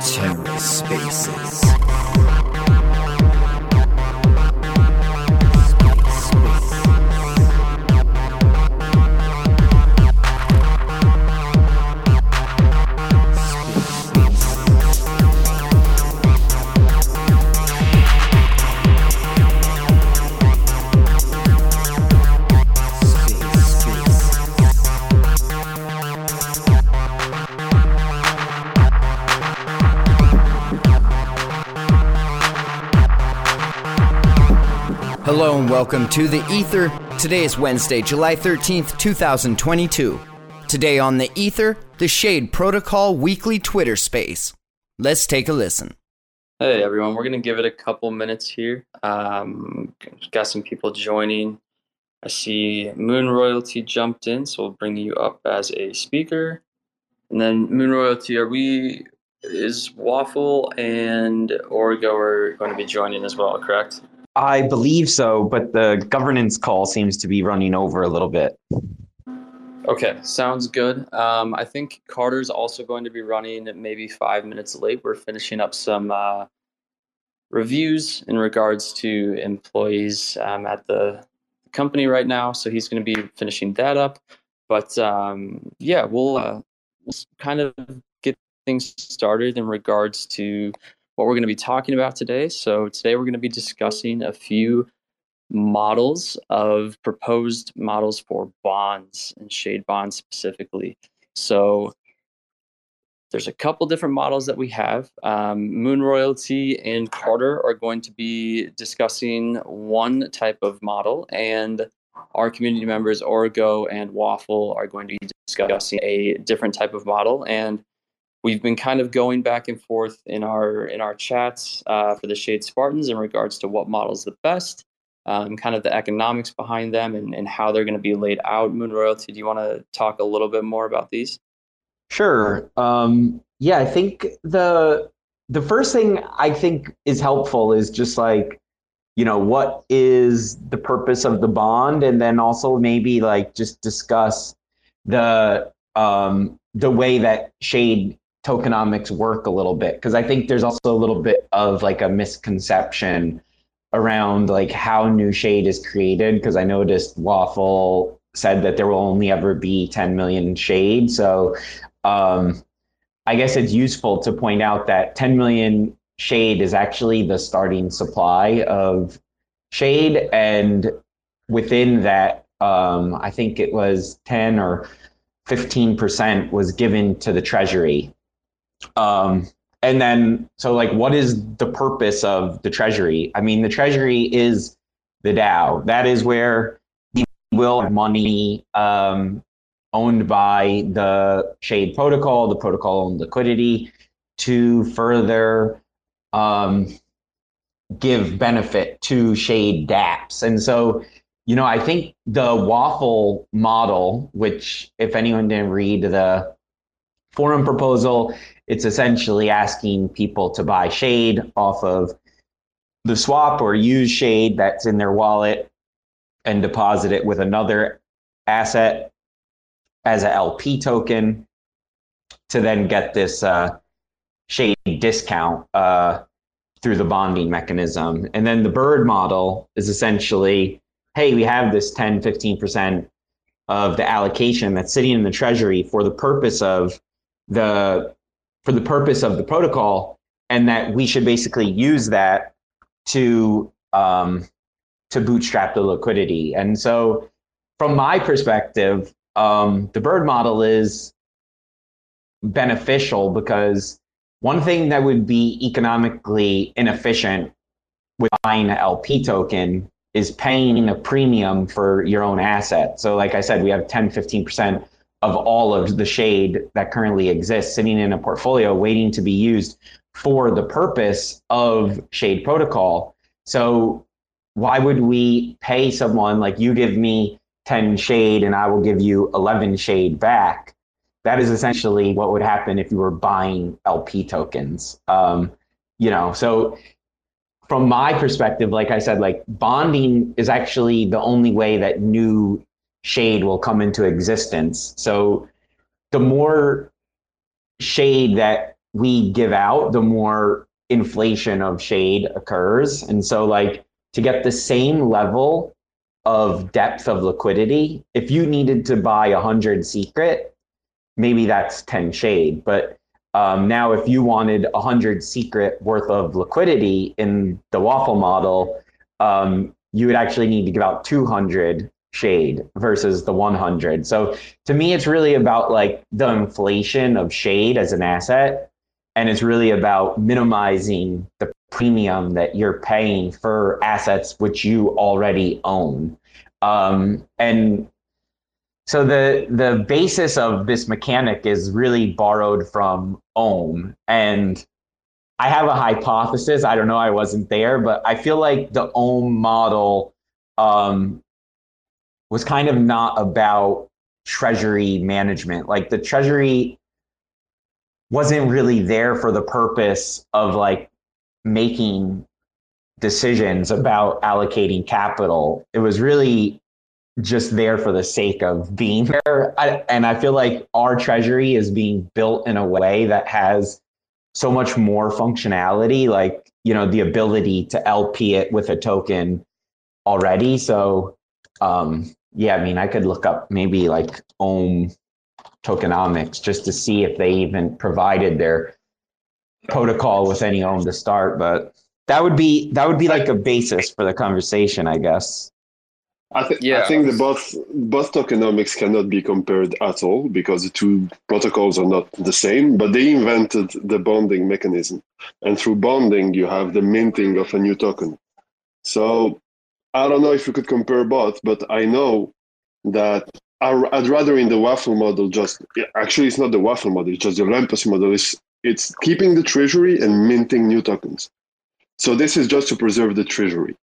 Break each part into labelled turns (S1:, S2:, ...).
S1: TerraSpaces. Hello and welcome to the Ether. Today is Wednesday, July 13th, 2022. Today on the Ether, the Shade Protocol weekly Twitter space. Let's take a listen.
S2: Hey everyone, we're gonna give it a couple minutes here. Um, got some people joining. I see Moon Royalty jumped in, so we'll bring you up as a speaker. And then Moon Royalty, are we? Is Waffle and Origo are going to be joining as well, correct?
S3: I believe so, but the governance call seems to be running over a little bit.
S2: Okay, sounds good. Um, I think Carter's also going to be running maybe five minutes late. We're finishing up some uh, reviews in regards to employees um, at the company right now, so he's going to be finishing that up. But um, yeah, we'll, uh, we'll kind of get things started in regards to what we're going to be talking about today. So, today we're going to be discussing a few models of proposed models for bonds and shade bonds specifically. So, there's a couple different models that we have. Um, Moon Royalty and Carter are going to be discussing one type of model, and our community members, Origo and Waffle, are going to be discussing a different type of model. And we've been kind of going back and forth in our in our chats uh, for the Shade Spartans in regards to what model's the best, um, kind of the economics behind them, and, and how they're going to be laid out. Moon Royalty, do you want to talk a little bit more about these?
S3: Sure. Um, yeah, I think the the first thing I think is helpful is just like you know what is the purpose of the bond, and then also maybe like just discuss the um, the way that shade tokenomics work a little bit because I think there's also a little bit of like a misconception around like how new shade is created because I noticed Waffle said that there will only ever be 10 million shade. So um, I guess it's useful to point out that 10 million shade is actually the starting supply of shade. And within that, um, I think it was 10 or 15% was given to the treasury. Um, and then, so like, what is the purpose of the treasury? I mean, the treasury is the DAO. That is where we will have money um, owned by the Shade protocol, the protocol owned liquidity to further um, give benefit to Shade dApps. And so, you know, I think the waffle model, which if anyone didn't read the forum proposal, it's essentially asking people to buy shade off of the swap or use shade that's in their wallet and deposit it with another asset as a LP token to then get this uh, shade discount uh, through the bonding mechanism. And then the bird model is essentially hey, we have this 10, 15% of the allocation that's sitting in the treasury for the purpose of the for the purpose of the protocol, and that we should basically use that to um, to bootstrap the liquidity. And so, from my perspective, um, the bird model is beneficial because one thing that would be economically inefficient with buying an LP token is paying a premium for your own asset. So, like I said, we have 10, 15% of all of the shade that currently exists sitting in a portfolio waiting to be used for the purpose of shade protocol. So why would we pay someone like you give me 10 shade and I will give you 11 shade back? That is essentially what would happen if you were buying LP tokens. Um, you know, so from my perspective, like I said, like bonding is actually the only way that new shade will come into existence. So the more shade that we give out, the more inflation of shade occurs. And so, like, to get the same level of depth of liquidity, if you needed to buy a 100 secret, maybe that's 10 shade. But um, now, if you wanted a 100 secret worth of liquidity in the waffle model, um, you would actually need to give out 200 shade versus the 100. So to me, it's really about like the inflation of shade as an asset. And it's really about minimizing the premium that you're paying for assets which you already own. Um, and so the the basis of this mechanic is really borrowed from Ohm. And I have a hypothesis. I don't know, I wasn't there, but I feel like the Ohm model um, was kind of not about treasury management. Like the treasury wasn't really there for the purpose of like making decisions about allocating capital. It was really just there for the sake of being there. I, and I feel like our treasury is being built in a way that has so much more functionality, like, you know, the ability to LP it with a token already. So um, yeah, I mean, I could look up maybe like Ohm tokenomics just to see if they even provided their protocol with any Ohm to start, but that would be that would be like a basis for the conversation, I guess.
S4: I, th- yeah. I think the both both tokenomics cannot be compared at all because the two protocols are not the same. But they invented the bonding mechanism, and through bonding, you have the minting of a new token. So I don't know if you could compare both, but I know that I'd rather in the waffle model just actually it's not the waffle model, it's just the Olympus model. It's it's keeping the treasury and minting new tokens. So this is just to preserve the treasury.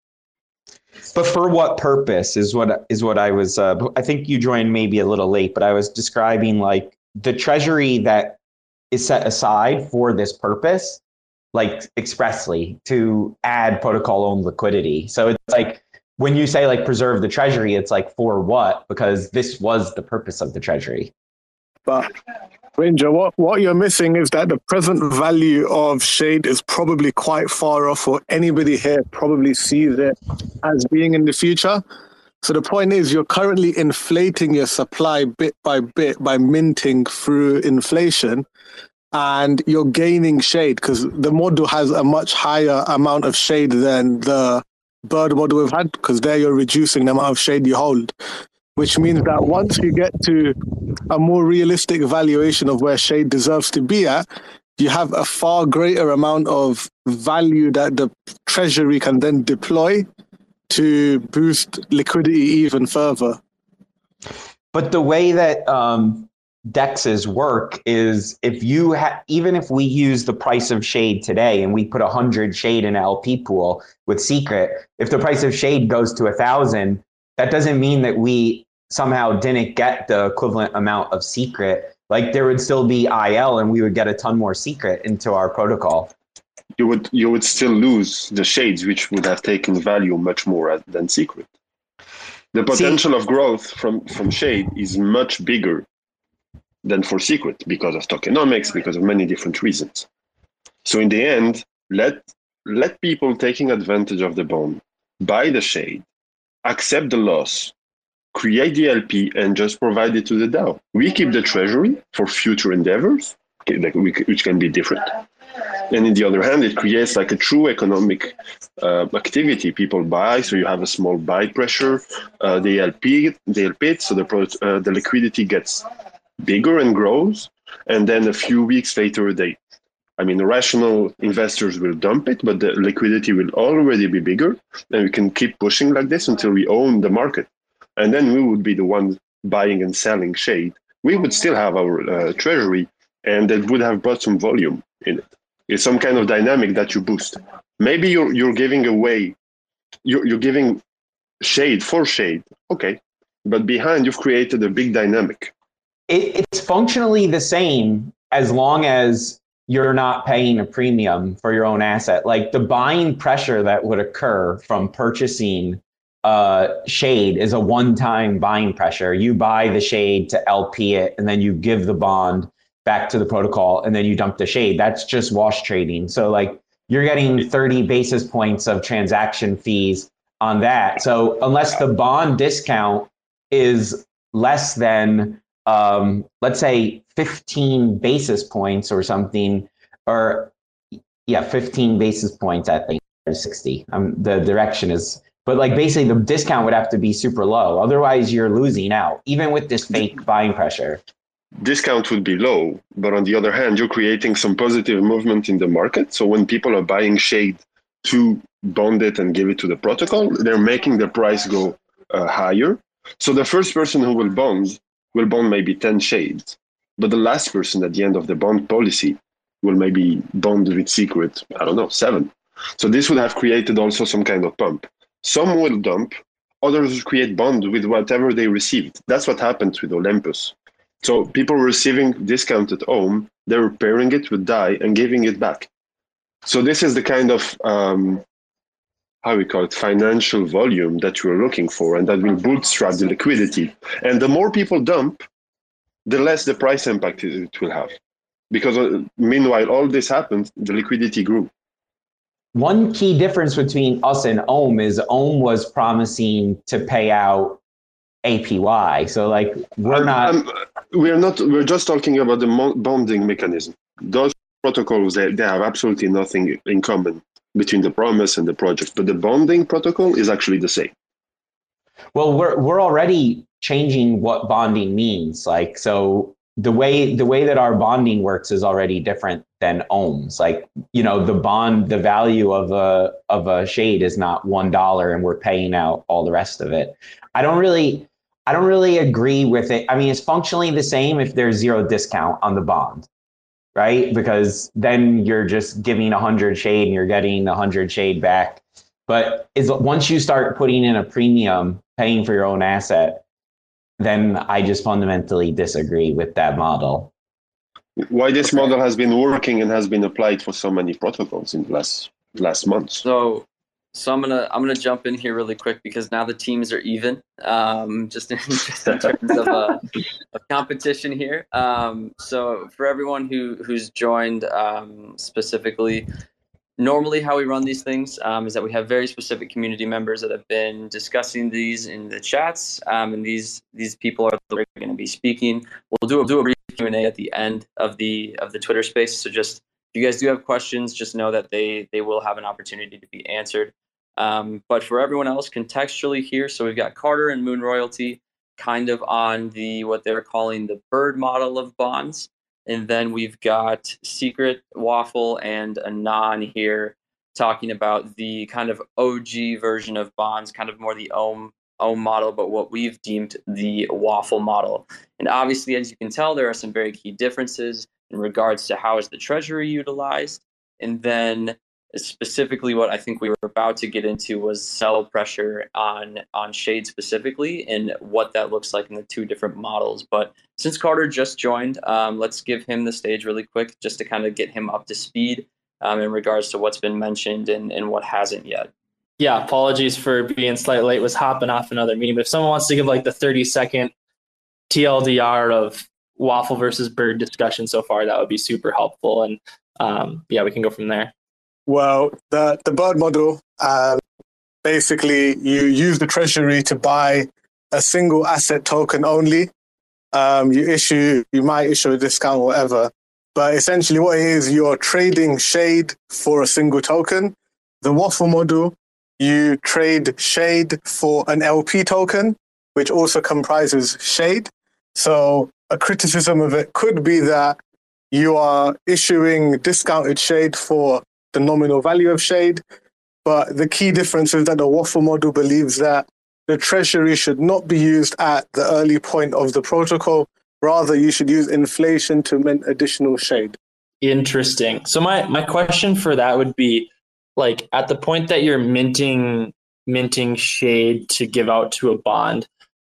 S3: But for what purpose is what is what I was. Uh, I think you joined maybe a little late, but I was describing like the treasury that is set aside for this purpose, like expressly to add protocol owned liquidity. So it's like when you say like preserve the treasury, it's like for what? Because this was the purpose of the treasury.
S5: But Ranger, what, what you're missing is that the present value of Shade is probably quite far off, or anybody here probably sees it as being in the future. So the point is, you're currently inflating your supply bit by bit by minting through inflation, and you're gaining shade because the model has a much higher amount of shade than the bird model we've had because there you're reducing the amount of shade you hold, which means that once you get to a more realistic valuation of where shade deserves to be at, you have a far greater amount of value that the treasury can then deploy to boost liquidity even further.
S3: But the way that um, dexes work is if you have even if we use the price of shade today and we put a hundred shade in an LP pool with secret, if the price of shade goes to a thousand, that doesn't mean that we somehow didn't get the equivalent amount of secret. Like there would still be IL and we would get a ton more secret into our protocol.
S4: You would you would still lose the shades, which would have taken value much more than secret. The potential See, of growth from, from shade is much bigger than for secret because of tokenomics, because of many different reasons. So in the end, let let people taking advantage of the bond buy the shade, accept the loss, create the LP, and just provide it to the DAO. We keep the treasury for future endeavors, which can be different. And in the other hand, it creates like a true economic uh, activity. People buy, so you have a small buy pressure. Uh, they LP, they LP it, so the uh, the liquidity gets bigger and grows, and then a few weeks later they I mean, rational investors will dump it, but the liquidity will already be bigger, and we can keep pushing like this until we own the market, and then we would be the ones buying and selling shade. We would still have our uh, treasury, and it would have brought some volume in it. It's some kind of dynamic that you boost. Maybe you're you're giving away, you're you're giving shade for shade, okay, but behind you've created a big dynamic
S3: it, it's functionally the same as long as you're not paying a premium for your own asset. Like the buying pressure that would occur from purchasing uh, shade is a one-time buying pressure. You buy the shade to LP it, and then you give the bond back to the protocol, and then you dump the shade. That's just wash trading. So like you're getting 30 basis points of transaction fees on that. So unless the bond discount is less than um, let's say 15 basis points or something, or yeah, 15 basis points, I think, or 60. Um, the direction is, but like basically the discount would have to be super low. Otherwise, you're losing out, even with this fake buying pressure.
S4: Discount would be low, but on the other hand, you're creating some positive movement in the market. So when people are buying shade to bond it and give it to the protocol, they're making the price go uh, higher. So the first person who will bond will bond maybe 10 shades, but the last person at the end of the bond policy will maybe bond with secret, I don't know, seven. So this would have created also some kind of pump. Some will dump, others will create bond with whatever they received. That's what happened with Olympus. So people receiving discounted ohm, they're pairing it with DAI and giving it back. So this is the kind of um, how we call it financial volume that you're looking for, and that will bootstrap the liquidity. And the more people dump, the less the price impact it will have. Because uh, meanwhile all this happened the liquidity grew.
S3: One key difference between us and ohm is ohm was promising to pay out apy so like we're not
S4: we're not we're just talking about the bonding mechanism. Those protocols they, they have absolutely nothing in common between the promise and the project but the bonding protocol is actually the same.
S3: Well we're we're already changing what bonding means like so the way the way that our bonding works is already different than ohms. Like you know the bond the value of a of a shade is not one dollar and we're paying out all the rest of it. I don't really i don't really agree with it. I mean it's functionally the same if there's zero discount on the bond right because then you're just giving 100 shade and you're getting 100 shade back but is once you start putting in a premium paying for your own asset then I just fundamentally disagree with that model.
S4: Why this model has been working and has been applied for so many protocols in the last last months.
S2: So so I'm gonna I'm gonna jump in here really quick because now the teams are even. Um, just in, just in terms of, uh, of competition here. Um, so for everyone who who's joined um, specifically, normally how we run these things um, is that we have very specific community members that have been discussing these in the chats um, and these these people are going to be speaking we'll do a, do a brief q&a at the end of the of the twitter space so just if you guys do have questions just know that they they will have an opportunity to be answered um, but for everyone else contextually here so we've got carter and moon royalty kind of on the what they're calling the bird model of bonds and then we've got Secret Waffle and Anon here talking about the kind of OG version of bonds, kind of more the Ohm Ohm model, but what we've deemed the waffle model. And obviously, as you can tell, there are some very key differences in regards to how is the treasury utilized, and then specifically what I think we were about to get into was sell pressure on on shade specifically and what that looks like in the two different models. But since Carter just joined, um, let's give him the stage really quick just to kind of get him up to speed um, in regards to what's been mentioned and, and what hasn't yet.
S6: Yeah, apologies for being slightly late. Was hopping off another meeting, but if someone wants to give like the thirty second TLDR of waffle versus bird discussion so far, that would be super helpful. And um, yeah, we can go from there.
S5: Well, the the bird model, um, basically, you use the treasury to buy a single asset token only. Um, you issue, you might issue a discount or whatever, but essentially, what it is, you're trading shade for a single token. The waffle model, you trade shade for an LP token, which also comprises shade. So a criticism of it could be that you are issuing discounted shade for the nominal value of shade. But the key difference is that the waffle model believes that the treasury should not be used at the early point of the protocol. Rather, you should use inflation to mint additional shade.
S6: Interesting. So my, my question for that would be like at the point that you're minting minting shade to give out to a bond,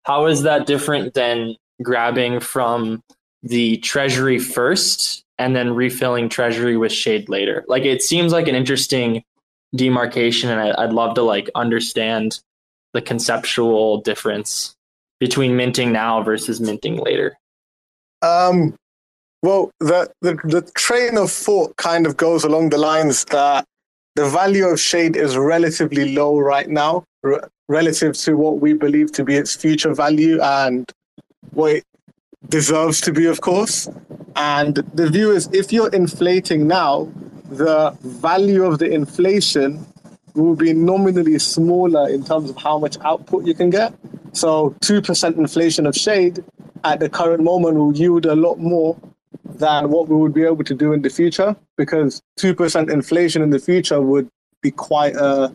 S6: how is that different than grabbing from the treasury first and then refilling treasury with shade later. Like it seems like an interesting demarcation, and I, would love to like understand the conceptual difference between minting now versus minting later?
S5: Um, well, the, the the train of thought kind of goes along the lines that the value of shade is relatively low right now, r- relative to what we believe to be its future value and what it deserves to be, of course. And the view is if you're inflating now, the value of the inflation will be nominally smaller in terms of how much output you can get. So 2% inflation of shade at the current moment will yield a lot more than what we would be able to do in the future because 2% inflation in the future would be quite a,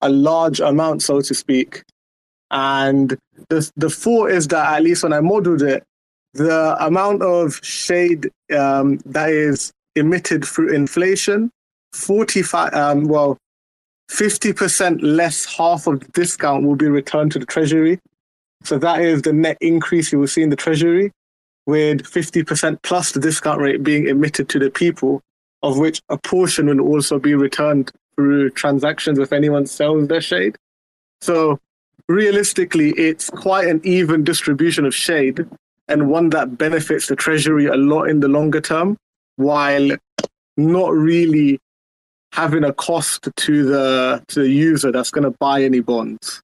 S5: a large amount, so to speak. And the, the thought is that, at least when I modeled it, the amount of shade um, that is emitted through inflation, 45, um, well, 50% less half of the discount will be returned to the treasury. So that is the net increase you will see in the treasury, with 50% plus the discount rate being emitted to the people, of which a portion will also be returned through transactions if anyone sells their shade. So realistically, it's quite an even distribution of shade and one that benefits the treasury a lot in the longer term, while not really having a cost to the to the user that's going to buy any bonds.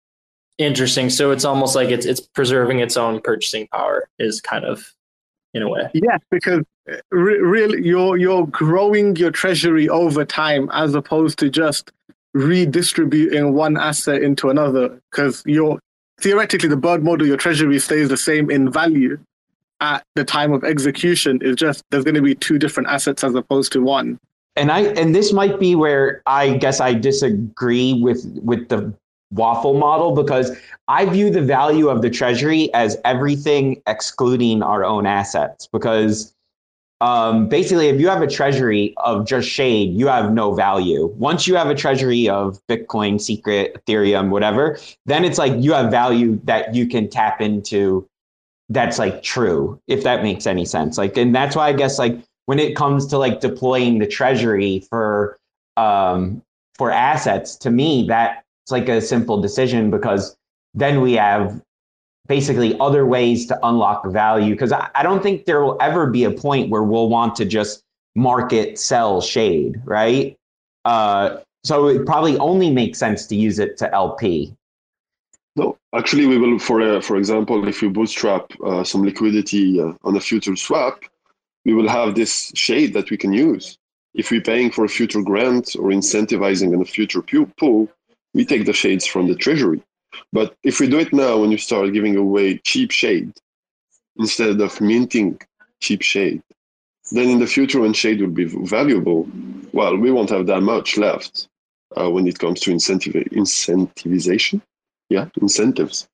S6: Interesting. So it's almost like it's it's preserving its own purchasing power is kind of in a way.
S5: Yeah, because uh, re- really you're you're growing your treasury over time as opposed to just redistributing one asset into another because you're theoretically the bird model your treasury stays the same in value at the time of execution is just there's going to be two different assets as opposed to one.
S3: And I and this might be where I guess I disagree with with the waffle model because I view the value of the treasury as everything excluding our own assets because um, basically if you have a treasury of just shade you have no value. Once you have a treasury of bitcoin secret ethereum whatever then it's like you have value that you can tap into that's like true if that makes any sense like and that's why i guess like when it comes to like deploying the treasury for um, for assets, to me that's like a simple decision because then we have basically other ways to unlock value. Because I, I don't think there will ever be a point where we'll want to just market sell shade, right? Uh, so it probably only makes sense to use it to LP.
S4: No, actually, we will. For uh, for example, if you bootstrap uh, some liquidity uh, on a future swap, we will have this shade that we can use. If we're paying for a future grant or incentivizing in a future pool, we take the shades from the treasury. But if we do it now, when you start giving away cheap shade instead of minting cheap shade, then in the future when shade will be valuable, well, we won't have that much left uh, when it comes to incentive incentivization. Yeah, incentives.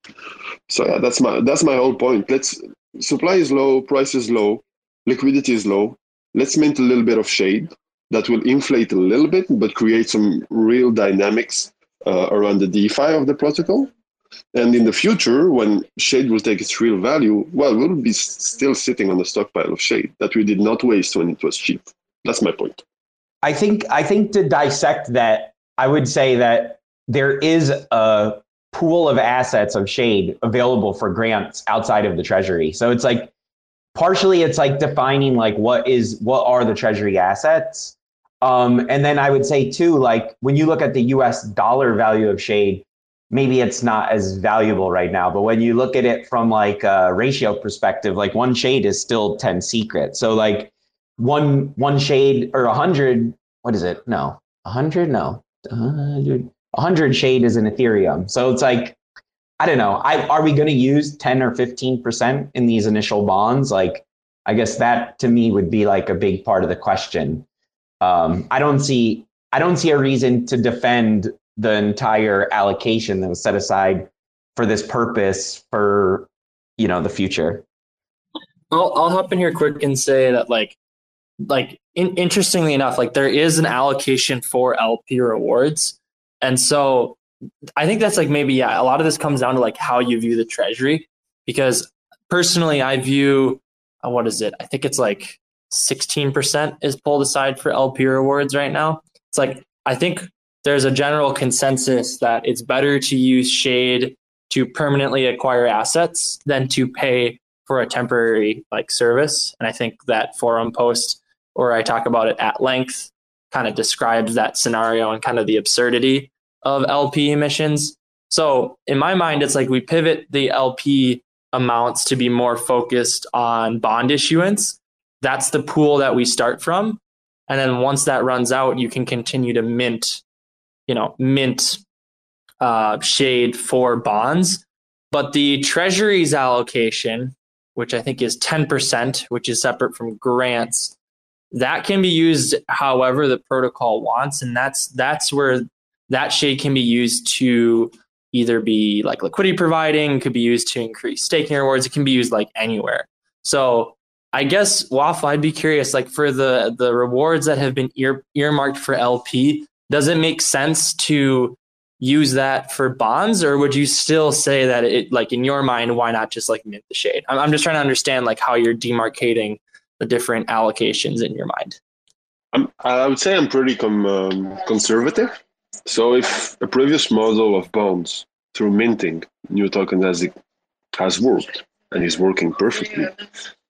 S4: So yeah, that's my that's my whole point. Let's supply is low, price is low liquidity is low. Let's mint a little bit of shade that will inflate a little bit, but create some real dynamics uh, around the DeFi of the protocol. And in the future, when shade will take its real value, well, we'll be still sitting on a stockpile of shade that we did not waste when it was cheap. That's my point.
S3: I think I think to dissect that, I would say that there is a pool of assets of shade available for grants outside of the treasury. So it's like partially it's like defining like what is what are the treasury assets. Um, and then i would say too like when you look at the us dollar value of shade maybe it's not as valuable right now but when you look at it from like a ratio perspective like one shade is still 10 secret. So like one one shade or a hundred what is it? No a hundred? No hundred 100 shade is an ethereum so it's like I don't know. I, are we going to use 10 or 15% in these initial bonds? Like, I guess that to me would be like a big part of the question. Um, I don't see, I don't see a reason to defend the entire allocation that was set aside for this purpose for, you know, the future.
S6: I'll, I'll hop in here quick and say that like, like in, interestingly enough, like there is an allocation for LP rewards. And so I think that's like maybe yeah. A lot of this comes down to like how you view the treasury, because personally, I view uh, what is it? I think it's like sixteen percent is pulled aside for LP rewards right now. It's like I think
S7: there's a general consensus that it's better to use shade to permanently acquire assets than to pay for a temporary like service. And I think that forum post or I talk about it at length kind of describes that scenario and kind of the absurdity of LP emissions. So in my mind, it's like we pivot the LP amounts to be more focused on bond issuance. That's the pool that we start from. And then once that runs out, you can continue to mint, you know, mint uh, shade for bonds. But the treasuries allocation, which I think is 10%, which is separate from grants, that can be used however the protocol wants. And that's that's where that shade can be used to either be like liquidity providing, could be used to increase staking rewards, it can be used like anywhere. So I guess Waffle, I'd be curious, like for the the rewards that have been ear, earmarked for LP, does it make sense to use that for bonds, or would you still say that it, like in your mind, why not just like mint the shade? I'm, I'm just trying to understand like how you're demarcating the different allocations in your mind.
S4: I'm, I would say I'm pretty com, um, conservative. So if a previous model of bonds through minting new token has has worked and is working perfectly,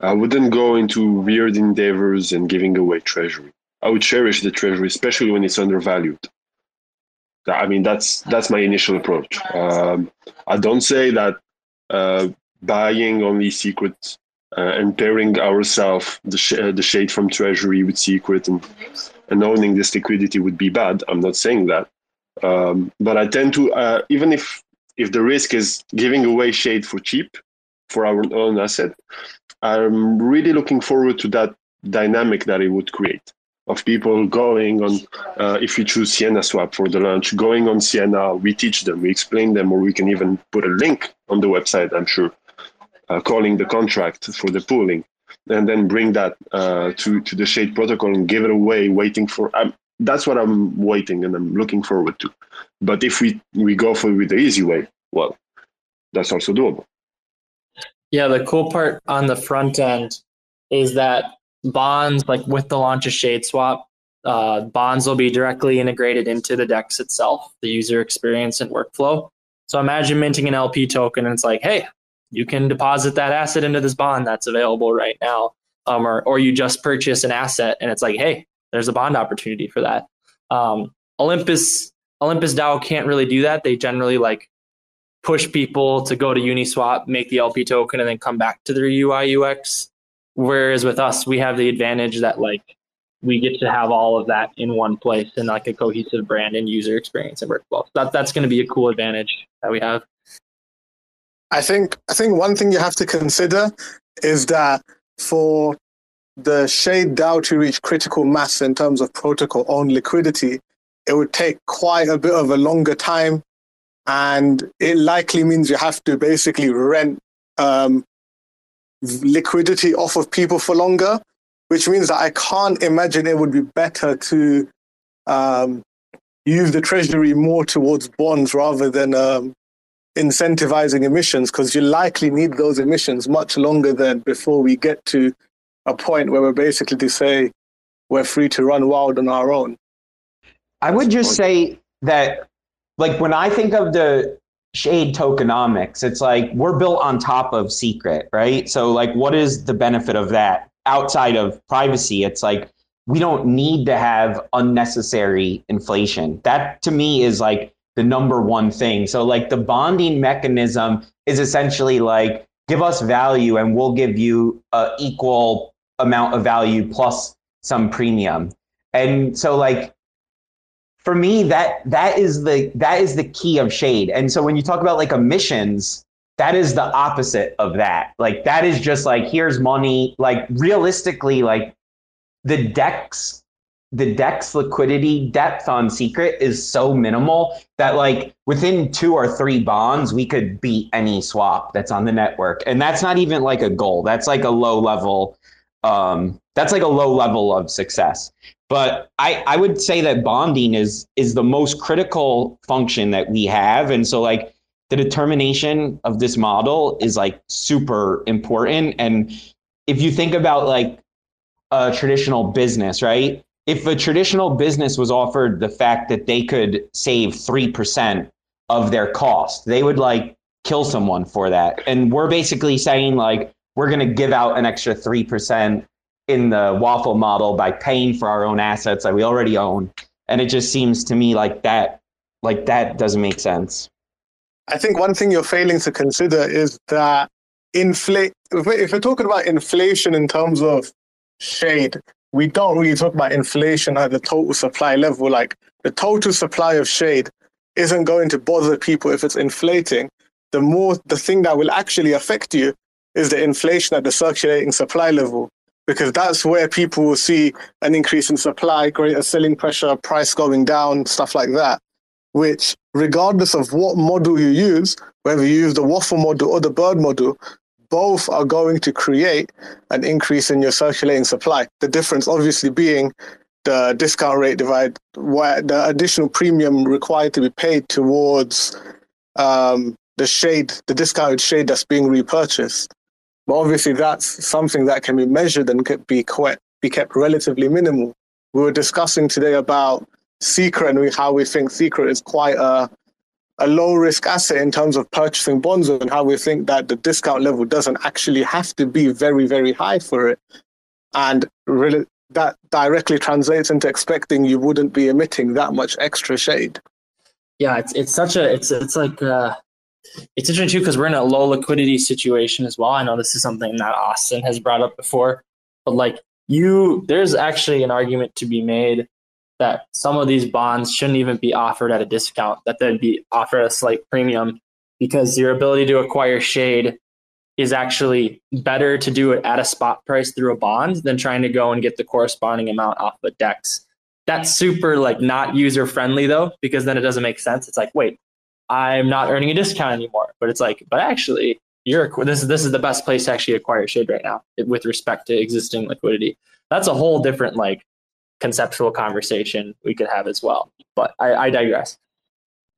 S4: I wouldn't go into weird endeavors and giving away treasury. I would cherish the treasury, especially when it's undervalued. I mean, that's that's my initial approach. Um, I don't say that uh, buying only secret uh, and pairing ourselves the, sh- uh, the shade from treasury with secret and and owning this liquidity would be bad. I'm not saying that, um, but I tend to uh, even if if the risk is giving away shade for cheap for our own asset, I'm really looking forward to that dynamic that it would create of people going on, uh, if you choose Sienna Swap for the launch, going on Sienna, we teach them, we explain them, or we can even put a link on the website, I'm sure, calling the contract for the pooling, and then bring that uh, to, to the Shade protocol and give it away, waiting for. Um, that's what I'm waiting and I'm looking forward to. But if we, we go for with the easy way, well, that's also doable.
S7: Yeah, the cool part on the front end is that bonds, like with the launch of Shade Swap, uh, bonds will be directly integrated into the DEX itself, the user experience and workflow. So imagine minting an LP token and it's like, hey, you can deposit that asset into this bond that's available right now. Um, or, or you just purchase an asset and it's like, hey, there's a bond opportunity for that. Um, Olympus Olympus DAO can't really do that. They generally like push people to go to Uniswap, make the LP token, and then come back to their UI UX. Whereas with us, we have the advantage that like we get to have all of that in one place and like a cohesive brand and user experience and workflow. That that's going to be a cool advantage that we have.
S5: I think I think one thing you have to consider is that for the Shade DAO to reach critical mass in terms of protocol owned liquidity, it would take quite a bit of a longer time, and it likely means you have to basically rent um, liquidity off of people for longer, which means that I can't imagine it would be better to um, use the treasury more towards bonds rather than um, incentivizing emissions, because you likely need those emissions much longer than before we get to a point where we're basically to say we're free to run wild on our own.
S3: I would just say that, like, when I think of the shade tokenomics. It's like we're built on top of secret, right? So like what is the benefit of that outside of privacy? It's like we don't need to have unnecessary inflation. That to me is like the number one thing. So like the bonding mechanism is essentially like give us value and we'll give you a equal amount of value plus some premium. And so like for me that that is the that is the key of shade and so when you talk about like emissions that is the opposite of that like that is just like here's money like realistically like the dex the dex liquidity depth on secret is so minimal that like within two or three bonds we could beat any swap that's on the network and that's not even like a goal that's like a low level um that's like a low level of success but I, I would say that bonding is is the most critical function that we have. And so like the determination of this model is like super important. And if you think about like a traditional business, right? If a traditional business was offered the fact that they could save 3% of their cost, they would like kill someone for that. And we're basically saying like we're going to give out an extra 3% in the waffle model by paying for our own assets that we already own. And it just seems to me like that like that doesn't make sense.
S5: I think one thing you're failing to consider is that inflate if we're talking about inflation in terms of shade, we don't really talk about inflation at the total supply level. Like the total supply of shade isn't going to bother people if it's inflating. The more the thing that will actually affect you is the inflation at the circulating supply level, because that's where people will see an increase in supply, greater selling pressure, price going down, stuff like that. Which, regardless of what model you use, whether you use the waffle model or the bird model, both are going to create an increase in your circulating supply. The difference obviously being the discount rate divide, the additional premium required to be paid towards um, the shade, the discounted shade that's being repurchased. But obviously, that's something that can be measured and could be kept, be kept relatively minimal. We were discussing today about Secret and how we think Secret is quite a a low risk asset in terms of purchasing bonds and how we think that the discount level doesn't actually have to be very, very high for it. And really, that directly translates into expecting you wouldn't be emitting that much extra shade.
S7: Yeah, it's it's such a it's it's like uh, it's interesting too because we're in a low liquidity situation as well. I know this is something that Austin has brought up before, but like you, there's actually an argument to be made that some of these bonds shouldn't even be offered at a discount, that they'd be offered a slight premium because your ability to acquire shade is actually better to do it at a spot price through a bond than trying to go and get the corresponding amount off of a DEX. That's super like not user friendly though, because then it doesn't make sense. It's like, wait, I'm not earning a discount anymore. But it's like, but actually, you're this is this is the best place to actually acquire shade right now with respect to existing liquidity. That's a whole different like conceptual conversation we could have as well. But I, I digress.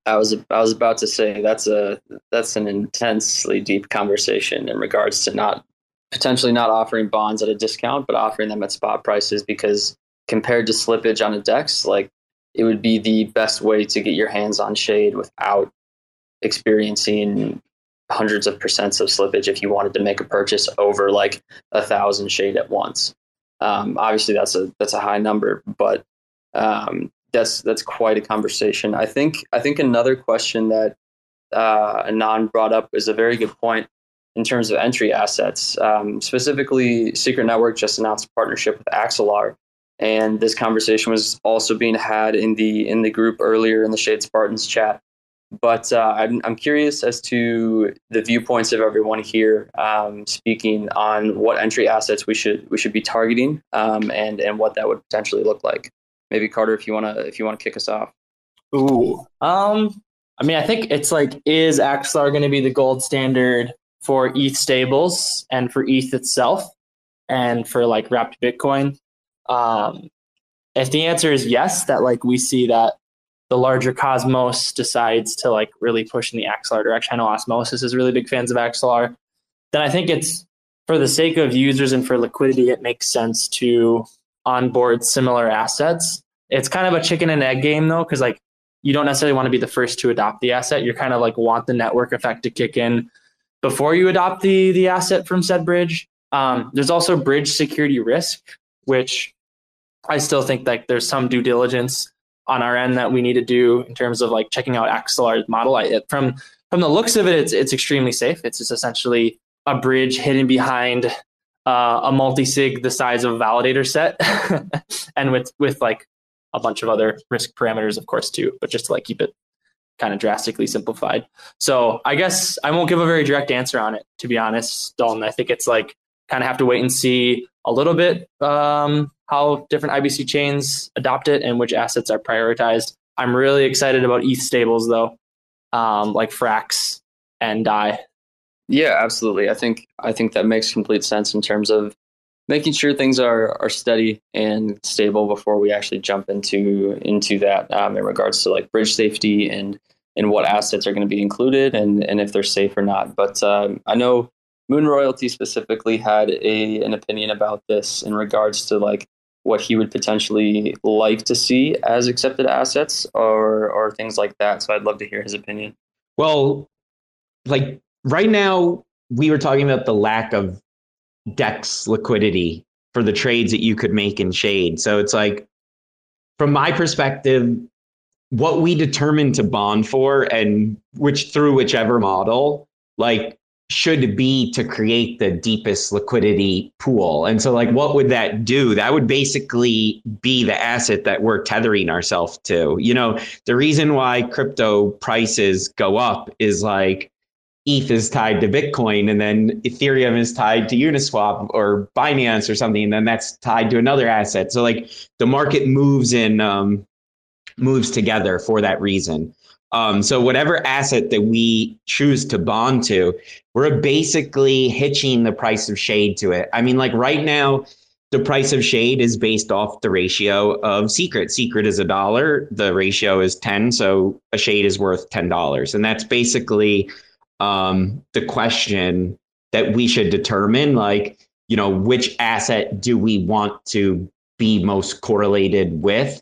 S2: I was I was about to say that's a that's an intensely deep conversation in regards to not potentially not offering bonds at a discount, but offering them at spot prices because compared to slippage on a DEX, like it would be the best way to get your hands on shade without experiencing hundreds of percents of slippage if you wanted to make a purchase over like a thousand shade at once. Um, obviously, that's a that's a high number, but um, that's that's quite a conversation. I think I think another question that uh, Anon brought up is a very good point in terms of entry assets. Um, specifically, Secret Network just announced a partnership with Axelar, and this conversation was also being had in the in the group earlier in the Shade Spartans chat. But uh, I'm, I'm curious as to the viewpoints of everyone here, um, speaking on what entry assets we should we should be targeting, um, and and what that would potentially look like. Maybe Carter, if you wanna if you wanna kick us off.
S7: Ooh, um, I mean, I think it's like, is Axelar going to be the gold standard for ETH stables and for ETH itself, and for like wrapped Bitcoin? Um, if the answer is yes, that like we see that the larger Cosmos decides to like really push in the Axelar direction. I know Osmosis is really big fans of Axelar. Then I think it's for the sake of users and for liquidity, it makes sense to onboard similar assets. It's kind of a chicken and egg game though, because like you don't necessarily want to be the first to adopt the asset. You're kind of like want the network effect to kick in before you adopt the the asset from said bridge. Um, there's also bridge security risk, which I still think like there's some due diligence on our end that we need to do in terms of like checking out Axelar's model. I, from from the looks of it, it's it's extremely safe. It's just essentially a bridge hidden behind uh, a multi sig the size of a validator set, and with with like a bunch of other risk parameters, of course, too. But just to like keep it kind of drastically simplified. So I guess I won't give a very direct answer on it, to be honest, Dalton. I think it's like kind of have to wait and see a little bit um, how different IBC chains adopt it and which assets are prioritized. I'm really excited about ETH stables though, um, like Frax and Dai.
S2: Yeah, absolutely. I think I think that makes complete sense in terms of making sure things are are steady and stable before we actually jump into into that um, in regards to like bridge safety and and what assets are going to be included and and if they're safe or not. But um, I know Moon Royalty specifically had a an opinion about this in regards to like what he would potentially like to see as accepted assets or or things like that. So I'd love to hear his opinion.
S3: Well, like right now, we were talking about the lack of DEX liquidity for the trades that you could make in Shade. So it's like, from my perspective, what we determine to bond for and which through whichever model, like should be to create the deepest liquidity pool. And so, like, what would that do? That would basically be the asset that we're tethering ourselves to. You know, the reason why crypto prices go up is like ETH is tied to Bitcoin, and then Ethereum is tied to Uniswap or Binance or something, and then that's tied to another asset. So, like, the market moves in um, moves together for that reason. Um, so whatever asset that we choose to bond to, we're basically hitching the price of shade to it. I mean, like right now, the price of shade is based off the ratio of secret. Secret is a dollar, the ratio is 10, so a shade is worth $10. And that's basically um, the question that we should determine like, you know, which asset do we want to be most correlated with?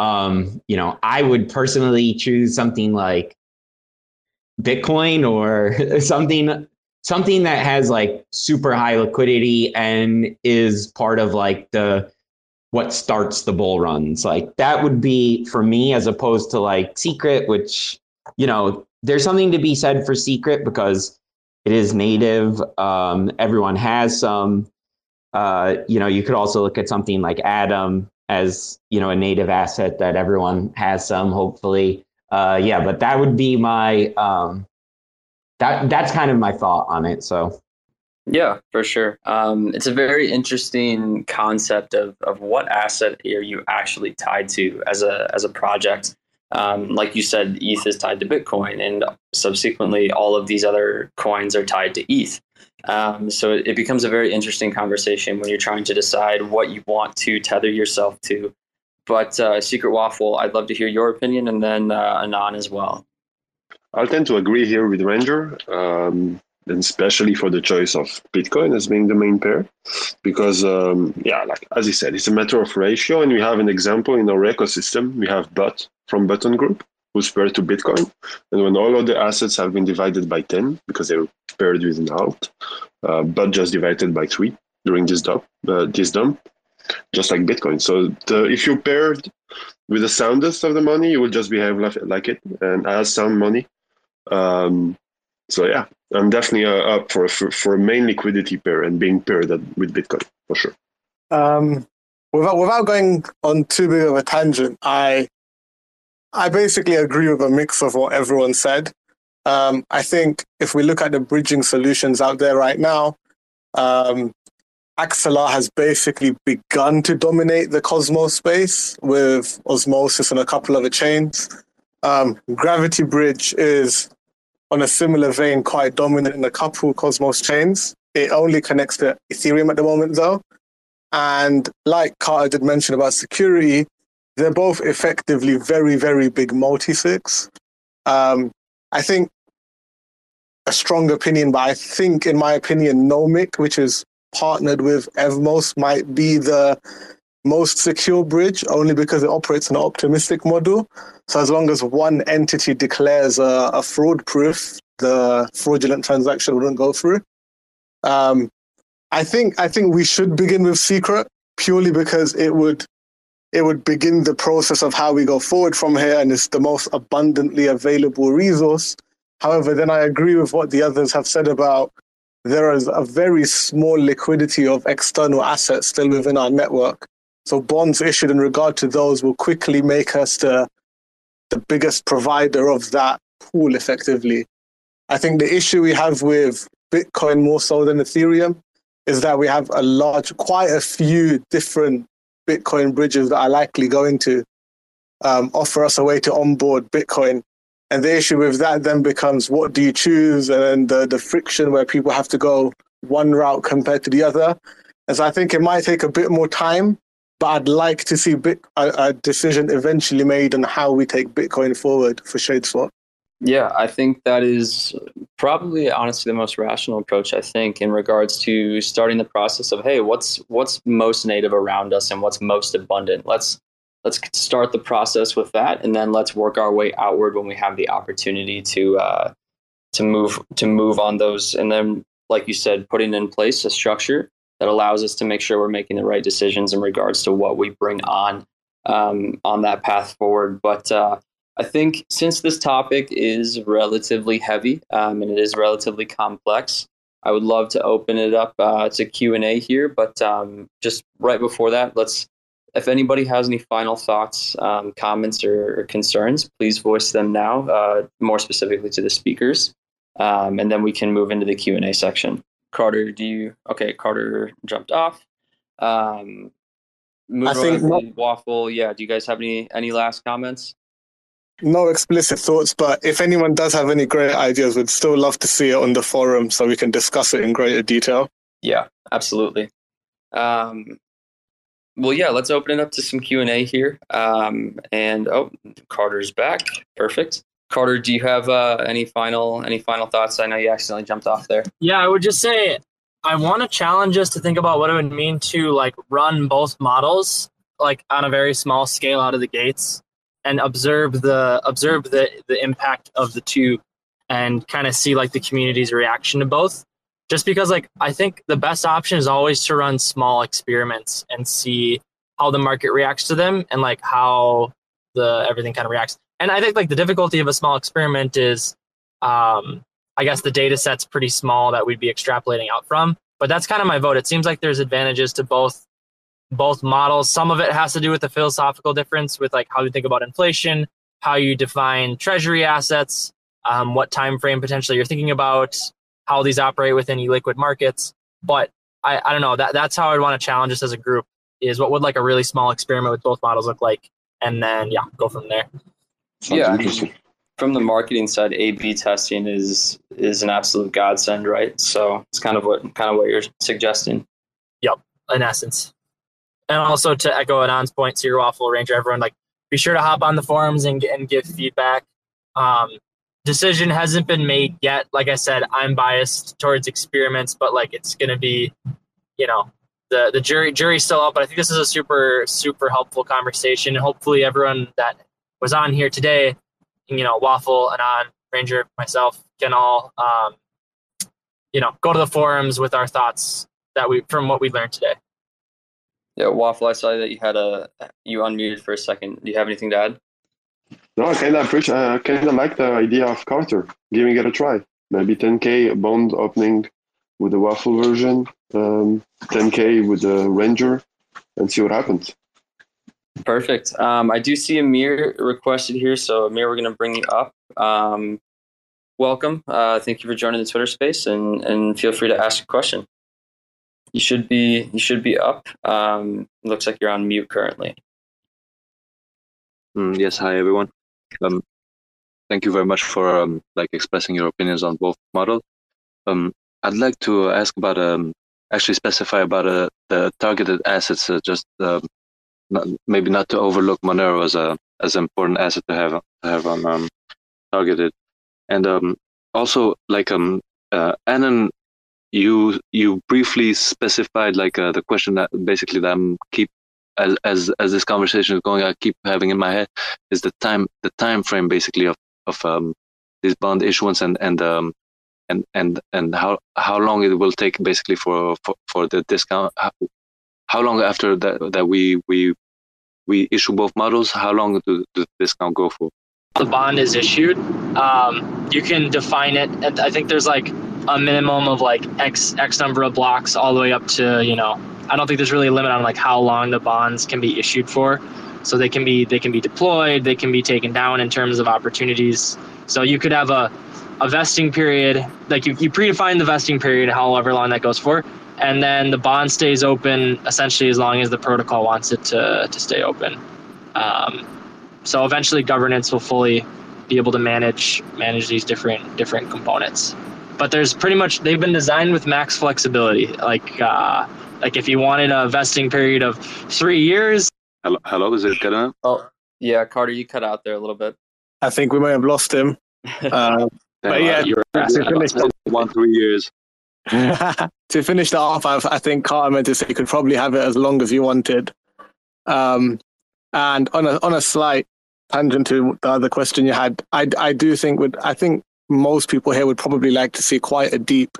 S3: Um, you know, I would personally choose something like Bitcoin or something something that has like super high liquidity and is part of like the what starts the bull runs. Like that would be for me as opposed to like secret, which you know, there's something to be said for secret because it is native. Um, everyone has some. Uh, you know, you could also look at something like Atom, as you know a native asset that everyone has some hopefully. Uh, yeah but that would be my um, that that's kind of my thought on it so.
S2: Yeah for sure. Um, it's a very interesting concept of, of what asset are you actually tied to as a as a project? Um, like you said eth is tied to bitcoin and subsequently all of these other coins are tied to eth um, so it, becomes a very interesting conversation when you're trying to decide what you want to tether yourself to. But uh, Secret Waffle, I'd love to hear your opinion, and then uh, Anon as well.
S4: I'll tend to agree here with Ranger, um, and especially for the choice of Bitcoin as being the main pair, because um, yeah, like as he said, it's a matter of ratio, and we have an example in our ecosystem. We have Butt from Button Group, who's paired to Bitcoin. And when all of the assets have been divided by 10, because they were paired with an alt, uh, but just divided by 3 during this dump, uh, this dump, just like Bitcoin. So the, if you paired with the soundest of the money, you will just behave like, like it and as sound money. Um, so yeah, I'm definitely uh, up for, for, for a main liquidity pair and being paired with Bitcoin for sure.
S5: Um, without without going on too big of a tangent, I I basically agree with a mix of what everyone said. Um, I think if we look at the bridging solutions out there right now, um, Axelar has basically begun to dominate the Cosmos space with Osmosis and a couple other chains. Um, Gravity Bridge is on a similar vein, quite dominant in a couple Cosmos chains. It only connects to Ethereum at the moment, though. And like Carter did mention about security, they're both effectively very, very big multi sigs. Um, I think a strong opinion, but I think, in my opinion, Nomic, which is partnered with Evmos, might be the most secure bridge only because it operates an optimistic model. So as long as one entity declares a, a fraud proof, the fraudulent transaction wouldn't go through. Um, I think I think we should begin with secret purely because it would it would begin the process of how we go forward from here, and it's the most abundantly available resource. However, then I agree with what the others have said about there is a very small liquidity of external assets still within our network. So bonds issued in regard to those will quickly make us the the biggest provider of that pool effectively. I think the issue we have with Bitcoin more so than Ethereum is that we have a large, quite a few different Bitcoin bridges that are likely going to um, offer us a way to onboard Bitcoin. And the issue with that then becomes what do you choose and the, the friction where people have to go one route compared to the other. And so I think it might take a bit more time, but I'd like to see bit, a, a decision eventually made on how we take Bitcoin forward for ShadeSwap.
S2: Yeah, I think that is probably honestly the most rational approach. I think in regards to starting the process of hey, what's what's most native around us and what's most abundant. Let's let's start the process with that, and then let's work our way outward when we have the opportunity to uh, to move to move on those. And then, like you said, putting in place a structure that allows us to make sure we're making the right decisions in regards to what we bring on um, on that path forward. But uh, I think since this topic is relatively heavy um, and it is relatively complex, I would love to open it up uh, to Q and A here. But um, just right before that, let's. If anybody has any final thoughts, um, comments, or, or, concerns, please voice them now. Uh, more specifically to the speakers, um, and then we can move into the Q and A section. Carter, do you? Okay, Carter jumped off. Um, I think waffle. Yeah. Do you guys have any any last comments?
S5: No explicit thoughts, but if anyone does have any great ideas, we'd still love to see it on the forum so we can discuss it in greater detail.
S2: Yeah, absolutely. Um, well, yeah, let's open it up to some Q and A here. Um, and oh, Carter's back. Perfect. Carter, do you have uh, any final any final thoughts? I know you accidentally jumped off there.
S7: Yeah, I would just say I want to challenge us to think about what it would mean to like run both models like on a very small scale out of the gates and observe the observe the the impact of the two and kind of see like the community's reaction to both just because like i think the best option is always to run small experiments and see how the market reacts to them and like how the everything kind of reacts and I think like the difficulty of a small experiment is, um, I guess the data set's pretty small that we'd be extrapolating out from. But that's kind of my vote. It seems like there's advantages to both both models. Some of it has to do with the philosophical difference with like how you think about inflation, how you define treasury assets, um, what time frame potentially you're thinking about, how these operate within liquid markets. But I, I don't know. That that's how I'd want to challenge us as a group. Is what would like a really small experiment with both models look like, and then yeah, go from there.
S4: Sounds yeah, interesting.
S2: From the marketing side, A/B testing is is an absolute godsend, right? So it's kind of what kind of what you're suggesting.
S7: Yep, in essence. And also to echo Anon's point, Seer Waffle Ranger, everyone like be sure to hop on the forums and and give feedback. Um, decision hasn't been made yet. Like I said, I'm biased towards experiments, but like it's gonna be, you know, the the jury jury's still out. But I think this is a super super helpful conversation, and hopefully everyone that was on here today, you know, Waffle and on Ranger, myself can all, um, you know, go to the forums with our thoughts that we from what we learned today.
S2: Yeah, Waffle, I saw that you had a you unmuted for a second. Do you have anything to add?
S4: No, I kind of appreciate. I kind of like the idea of Carter giving it a try. Maybe 10k bond opening with the Waffle version, um, 10k with the Ranger, and see what happens.
S2: Perfect. Um, I do see Emir requested here, so Emir, we're going to bring you up. Um, welcome. Uh, thank you for joining the Twitter space, and and feel free to ask a question. You should be you should be up. Um, looks like you're on mute currently.
S8: Mm, yes. Hi, everyone. Um, thank you very much for um, like expressing your opinions on both models. Um, I'd like to ask about um, actually specify about uh, the targeted assets. Uh, just um, not, maybe not to overlook Monero as a as an important asset to have to have on um, targeted, and um, also like um uh, Anon, you you briefly specified like uh, the question that basically that I'm keep as as as this conversation is going, I keep having in my head is the time the time frame basically of of um this bond issuance and and um and and and how how long it will take basically for for, for the discount how, how long after that that we we we issue both models? How long do, does this now go for?
S7: The bond is issued. Um, you can define it, and I think there's like a minimum of like x x number of blocks all the way up to you know. I don't think there's really a limit on like how long the bonds can be issued for. So they can be they can be deployed, they can be taken down in terms of opportunities. So you could have a a vesting period, like you, you predefine the vesting period, however long that goes for, and then the bond stays open essentially as long as the protocol wants it to, to stay open. Um, so eventually, governance will fully be able to manage manage these different different components. But there's pretty much they've been designed with max flexibility. Like uh, like if you wanted a vesting period of three years.
S8: Hello, hello is it good
S2: Oh yeah, Carter, you cut out there a little bit.
S5: I think we may have lost him. Uh, but yeah,
S8: you're
S5: to finish off,
S8: one three years.
S5: to finish that off, I, I think Carter meant to say you could probably have it as long as you wanted. Um, and on a on a slight tangent to the other question you had, I I do think would I think most people here would probably like to see quite a deep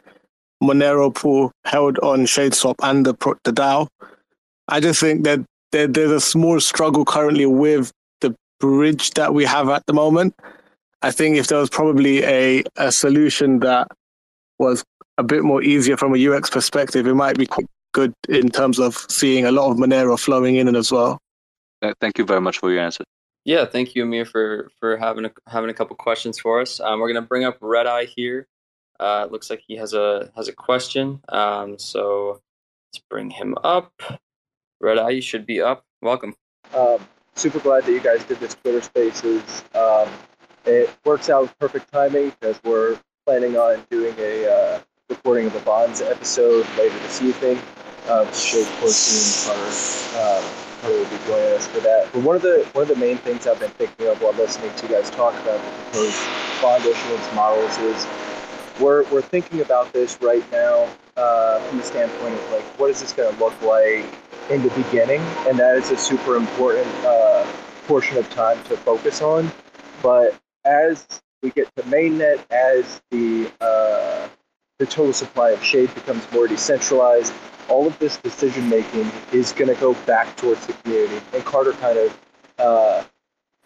S5: Monero pool held on ShadeSwap and the the DAO. I just think that there, there's a small struggle currently with the bridge that we have at the moment. I think if there was probably a, a solution that was a bit more easier from a UX perspective, it might be quite good in terms of seeing a lot of Monero flowing in and as well.
S8: Thank you very much for your answer.
S2: Yeah, thank you, Emir, for for having a, having a couple questions for us. Um, we're gonna bring up Red Eye here. Uh, looks like he has a has a question. Um, so let's bring him up. Red Eye, you should be up. Welcome.
S9: Um, super glad that you guys did this Twitter Spaces. Um, it works out perfect timing because we're planning on doing a uh, recording of a Bonds episode later this evening. Um, Shade Team Carter, will be joining us for that. But one of the one of the main things I've been thinking of while listening to you guys talk about the proposed bond issuance models is we're, we're thinking about this right now uh, from the standpoint of like what is this going to look like in the beginning and that is a super important uh, portion of time to focus on but as we get to mainnet as the uh, the total supply of shade becomes more decentralized all of this decision making is going to go back towards the community. And carter kind of uh,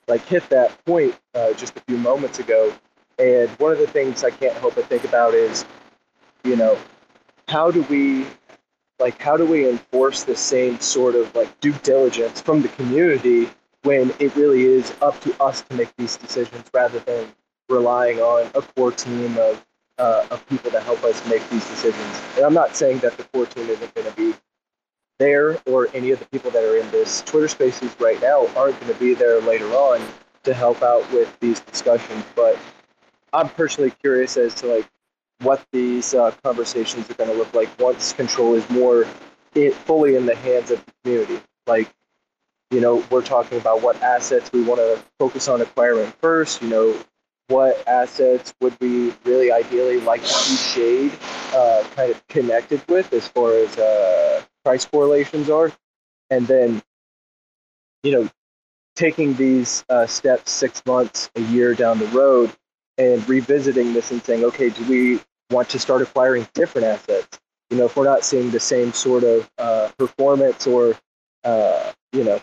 S9: like hit that point uh, just a few moments ago. And one of the things I can't help but think about is, you know, how do we like how do we enforce the same sort of like due diligence from the community when it really is up to us to make these decisions rather than relying on a core team of uh, of people to help us make these decisions. And I'm not saying that the core team isn't going to be there or any of the people that are in this Twitter Spaces right now aren't going to be there later on to help out with these discussions, but I'm personally curious as to like what these uh, conversations are going to look like once control is more it, fully in the hands of the community. Like, you know, we're talking about what assets we want to focus on acquiring first. You know, what assets would we really ideally like to see Shade uh, kind of connected with as far as uh, price correlations are, and then, you know, taking these uh, steps six months, a year down the road and revisiting this and saying, okay, do we want to start acquiring different assets? You know, if we're not seeing the same sort of uh, performance or, uh, you know,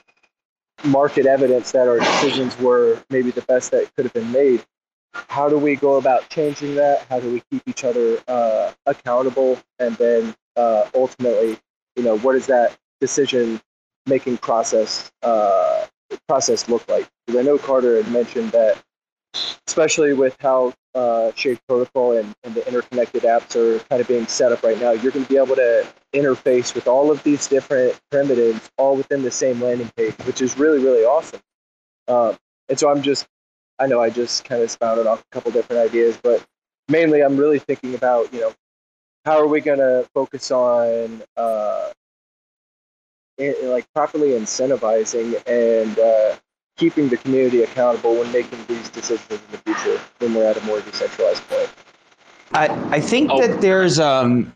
S9: market evidence that our decisions were maybe the best that could have been made, how do we go about changing that? How do we keep each other uh, accountable? And then uh, ultimately, you know, what does that decision making process uh, process look like? Because I know Carter had mentioned that especially with how uh, Protocol and, and, the interconnected apps are kind of being set up right now, you're going to be able to interface with all of these different primitives all within the same landing page, which is really, really awesome. Um, and so I'm just, I know I just kind of spouted off a couple different ideas, but mainly I'm really thinking about, you know, how are we going to focus on uh, in, like properly incentivizing and uh, keeping the community accountable when making these decisions in the future when we're at a more decentralized point.
S3: I, I think oh. that there's um,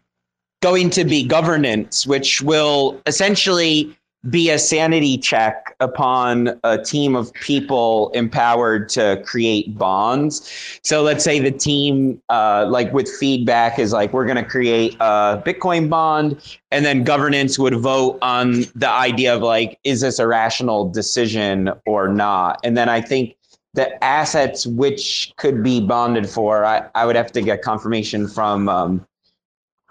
S3: going to be governance, which will essentially be a sanity check upon a team of people empowered to create bonds. So let's say the team, uh, like with feedback, is like, we're going to create a Bitcoin bond. And then governance would vote on the idea of like, is this a rational decision or not? And then I think the assets which could be bonded for, I, I would have to get confirmation from um,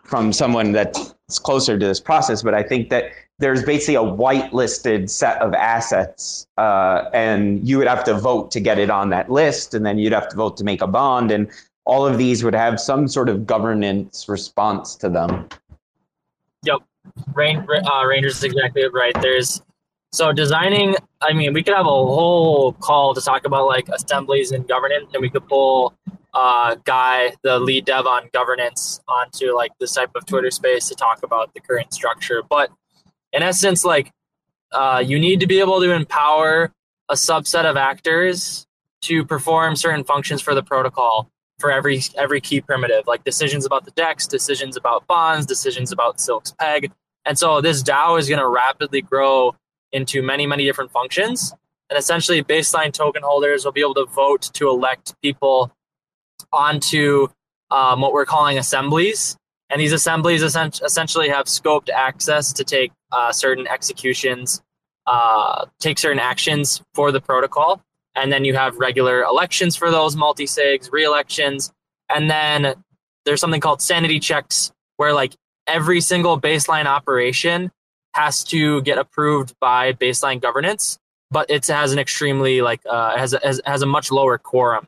S3: from someone that's closer to this process. But I think that there's basically a whitelisted set of assets, uh, and you would have to vote to get it on that list, and then you'd have to vote to make a bond, and all of these would have some sort of governance response to them.
S7: Yep, Rain, uh, Rangers is exactly right. There's so designing. I mean, we could have a whole call to talk about like assemblies and governance, and we could pull uh, guy, the lead dev on governance, onto like this type of Twitter space to talk about the current structure. But in essence, like uh, you need to be able to empower a subset of actors to perform certain functions for the protocol for every every key primitive, like decisions about the DEX, decisions about bonds, decisions about Silk's peg. And so this DAO is going to rapidly grow into many, many different functions. And essentially, baseline token holders will be able to vote to elect people onto um, what we're calling assemblies. And these assemblies essentially have scoped access to take uh, certain executions, uh, take certain actions for the protocol. And then you have regular elections for those multi sigs, re elections. And then there's something called sanity checks where like every single baseline operation has to get approved by baseline governance, but it has an extremely like uh, has, a, has has a much lower quorum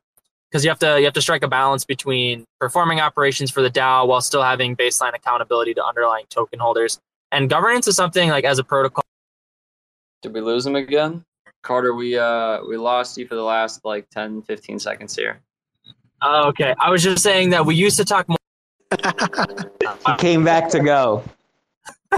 S7: because you have to you have to strike a balance between performing operations for the DAO while still having baseline accountability to underlying token holders. And governance is something like as a protocol.
S2: Did we lose him again? Carter, we uh we lost you for the last like 10, 15 seconds here.
S7: Uh, okay, I was just saying that we used to talk more.
S3: he came back to go.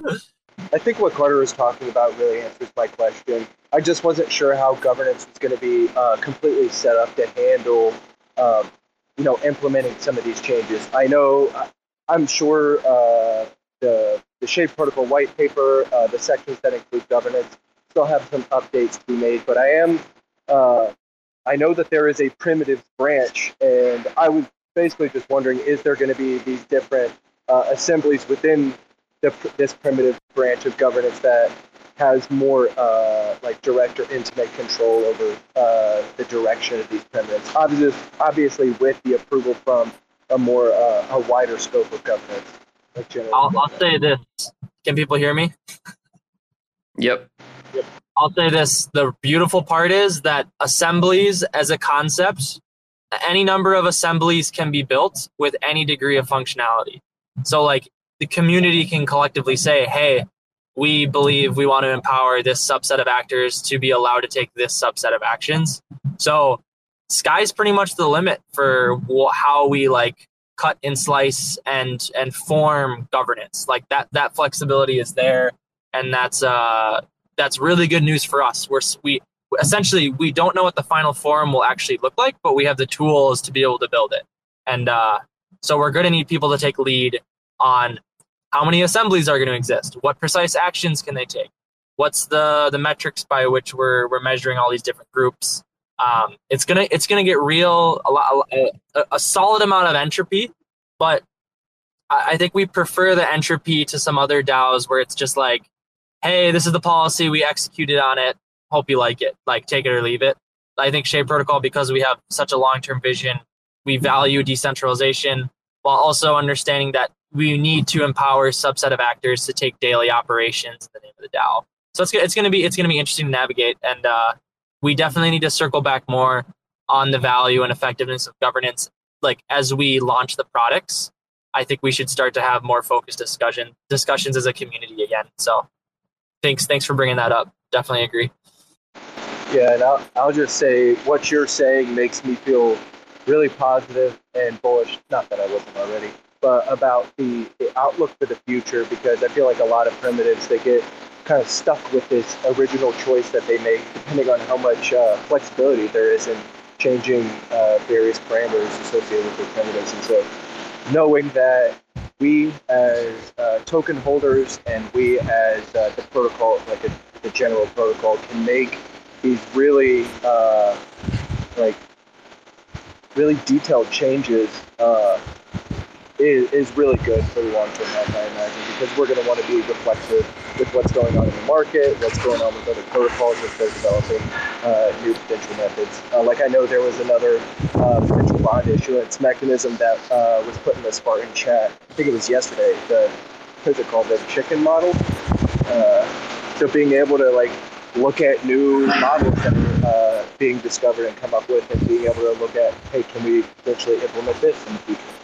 S9: I think what Carter was talking about really answers my question. I just wasn't sure how governance was going to be uh, completely set up to handle, um, you know, implementing some of these changes. I know, I'm sure uh, the the Shade Protocol white paper, uh, the sections that include governance, still have some updates to be made. But I am, uh, I know that there is a primitive branch, and I was basically just wondering: is there going to be these different uh, assemblies within the, this primitive branch of governance that has more uh, like direct or intimate control over uh, the direction of these primitives. Obviously, obviously, with the approval from a more uh, a wider scope of governance.
S7: Like I'll, I'll say this: Can people hear me?
S2: Yep.
S7: Yep. I'll say this: the beautiful part is that assemblies, as a concept, any number of assemblies can be built with any degree of functionality. So, like the community can collectively say, hey, we believe we want to empower this subset of actors to be allowed to take this subset of actions. So sky's pretty much the limit for how we like cut and slice and and form governance. Like that that flexibility is there, and that's uh that's really good news for us. We're we essentially we don't know what the final form will actually look like, but we have the tools to be able to build it. And uh, so we're going to need people to take lead on how many assemblies are going to exist? What precise actions can they take? What's the the metrics by which we're we're measuring all these different groups? Um, it's gonna it's gonna get real a, lot, a, a solid amount of entropy, but I, I think we prefer the entropy to some other DAOs where it's just like, hey, this is the policy we executed on it. Hope you like it. Like take it or leave it. I think Shade Protocol because we have such a long term vision, we value decentralization while also understanding that we need to empower a subset of actors to take daily operations in the name of the DAO. So it's it's going to be it's going to be interesting to navigate, and uh, we definitely need to circle back more on the value and effectiveness of governance. Like as we launch the products, I think we should start to have more focused discussion discussions as a community again. So thanks thanks for bringing that up. Definitely agree.
S9: Yeah, and I'll, I'll just say what you're saying makes me feel really positive and bullish. Not that I wasn't already, but about the, the outlook for the future because I feel like a lot of primitives they get kind of stuck with this original choice that they make, depending on how much uh, flexibility there is in changing uh, various parameters associated with their primitives. And so, knowing that we as uh, token holders and we as uh, the protocol, like a, the general protocol, can make these really uh, like really detailed changes uh, is, is really good for the long term health, I imagine, because we're going to want to be reflexive with what's going on in the market, what's going on with other protocols as they're developing uh, new potential methods. Uh, like I know there was another uh, potential bond issuance mechanism that uh, was put in the Spartan chat. I think it was yesterday. The what's it called? The chicken model. Uh, so being able to like look at new models that are uh, being discovered and come up with, and being able to look at, hey, can we potentially implement this in the future?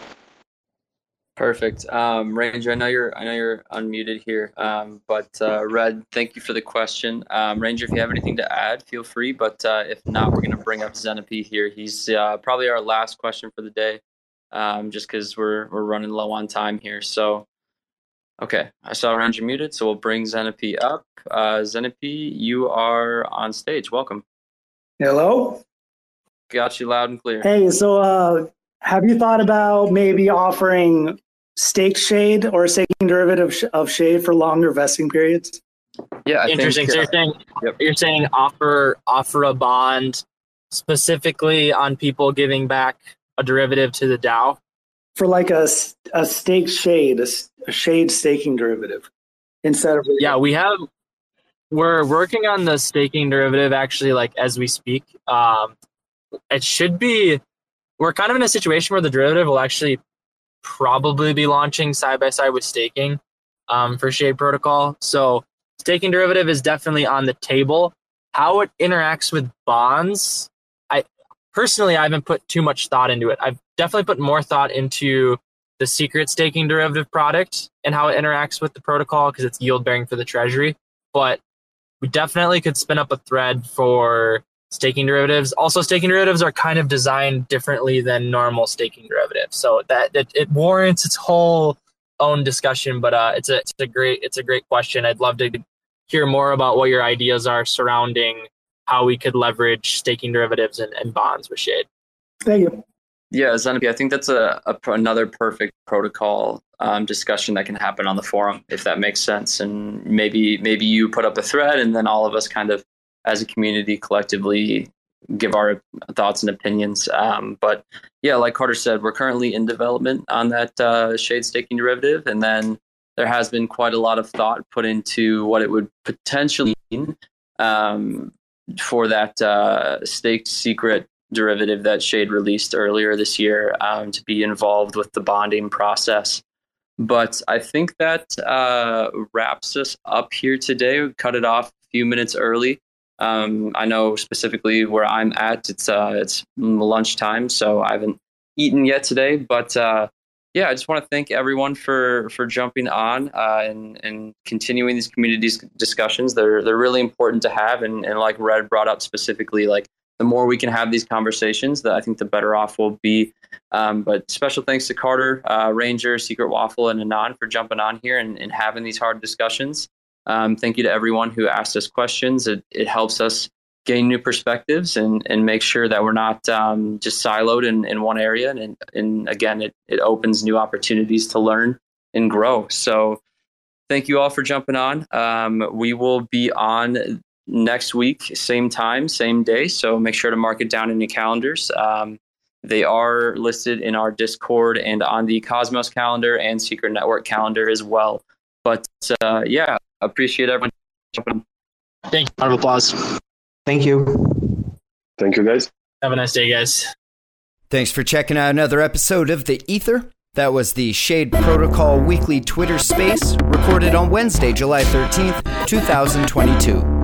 S2: Perfect. Um, Ranger, I know you're I know you're unmuted here, um, but uh, Red, thank you for the question. Um, Ranger, if you have anything to add, feel free. But uh, if not, we're going to bring up Zenepi here. He's uh, probably our last question for the day, um, just because we're we're running low on time here. So, okay, I saw Ranger muted, so we'll bring Zenepi up. Uh, Zenepi, you are on stage. Welcome.
S10: Hello.
S2: got you loud and clear.
S10: Hey, so uh, have you thought about maybe offering stake shade or a staking derivative sh- of shade for longer vesting periods?
S2: Yeah, I
S7: Interesting.
S2: Think,
S7: so you're saying you're saying offer offer a bond specifically on people giving back a derivative to the DAO.
S10: For like a a stake shade, a shade staking derivative instead of
S7: Yeah, we have. We're working on the staking derivative actually, like as we speak. Um, it should be. We're kind of in a situation where the derivative will actually probably be launching side by side with staking um, for Shade Protocol. So staking derivative is definitely on the table. How it interacts with bonds, I personally I haven't put too much thought into it. I've definitely put more thought into the secret staking derivative product and how it interacts with the protocol because it's yield bearing for the treasury. But we definitely could spin up a thread for staking derivatives. Also, staking derivatives are kind of designed differently than normal staking derivatives, so that it, it warrants its whole own discussion. But uh, it's a it's a great it's a great question. I'd love to hear more about what your ideas are surrounding how we could leverage staking derivatives and, and bonds with Shade.
S10: Thank you.
S2: Yeah, Zenepi, I think that's a, a pr- another perfect protocol um, discussion that can happen on the forum, if that makes sense. And maybe maybe you put up a thread, and then all of us kind of, as a community, collectively give our thoughts and opinions. Um, but yeah, like Carter said, we're currently in development on that uh, shade staking derivative, and then there has been quite a lot of thought put into what it would potentially mean um, for that uh, staked secret derivative that Shade released earlier this year um, to be involved with the bonding process. But I think that uh, wraps us up here today. We cut it off a few minutes early. Um, I know specifically where I'm at. It's uh, it's lunchtime, so I haven't eaten yet today. But uh, yeah, I just want to thank everyone for for jumping on uh, and and continuing these community discussions. They're they're really important to have, and and like Red brought up specifically, like the more we can have these conversations, that I think the better off we'll be. Um, but special thanks to Carter, uh, Ranger, Secret Waffle, and Anon for jumping on here and, and having these hard discussions. Um, thank you to everyone who asked us questions. It, it helps us gain new perspectives and, and make sure that we're not um, just siloed in, in one area. And, and again, it, it opens new opportunities to learn and grow. So thank you all for jumping on. Um, we will be on next week, same time, same day. So make sure to mark it down in your calendars. Um, they are listed in our Discord and on the Cosmos calendar and Secret Network calendar as well. But uh, yeah, appreciate everyone.
S7: Thank you. Round of applause.
S3: Thank you.
S4: Thank you, guys.
S7: Have a nice day, guys.
S1: Thanks for checking out another episode of The Ether. That was the Shade Protocol weekly Twitter space recorded on Wednesday, July 13th, 2022.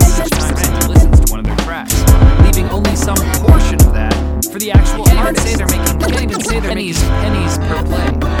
S11: only some portion of that for the actual can't artist. Even say they're making, can't even say they're pennies, pennies per play.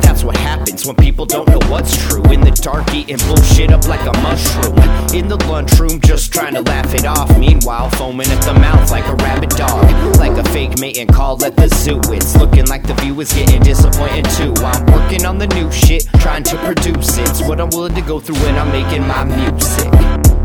S1: That's what happens when people don't know what's true. In the dark, eating bullshit up like a mushroom. In the lunchroom, just trying to laugh it off. Meanwhile, foaming at the mouth like a rabid dog. Like a fake mating call at the zoo. It's looking like the view is getting disappointed too. I'm working on the new shit, trying to produce it. It's what I'm willing to go through when I'm making my music.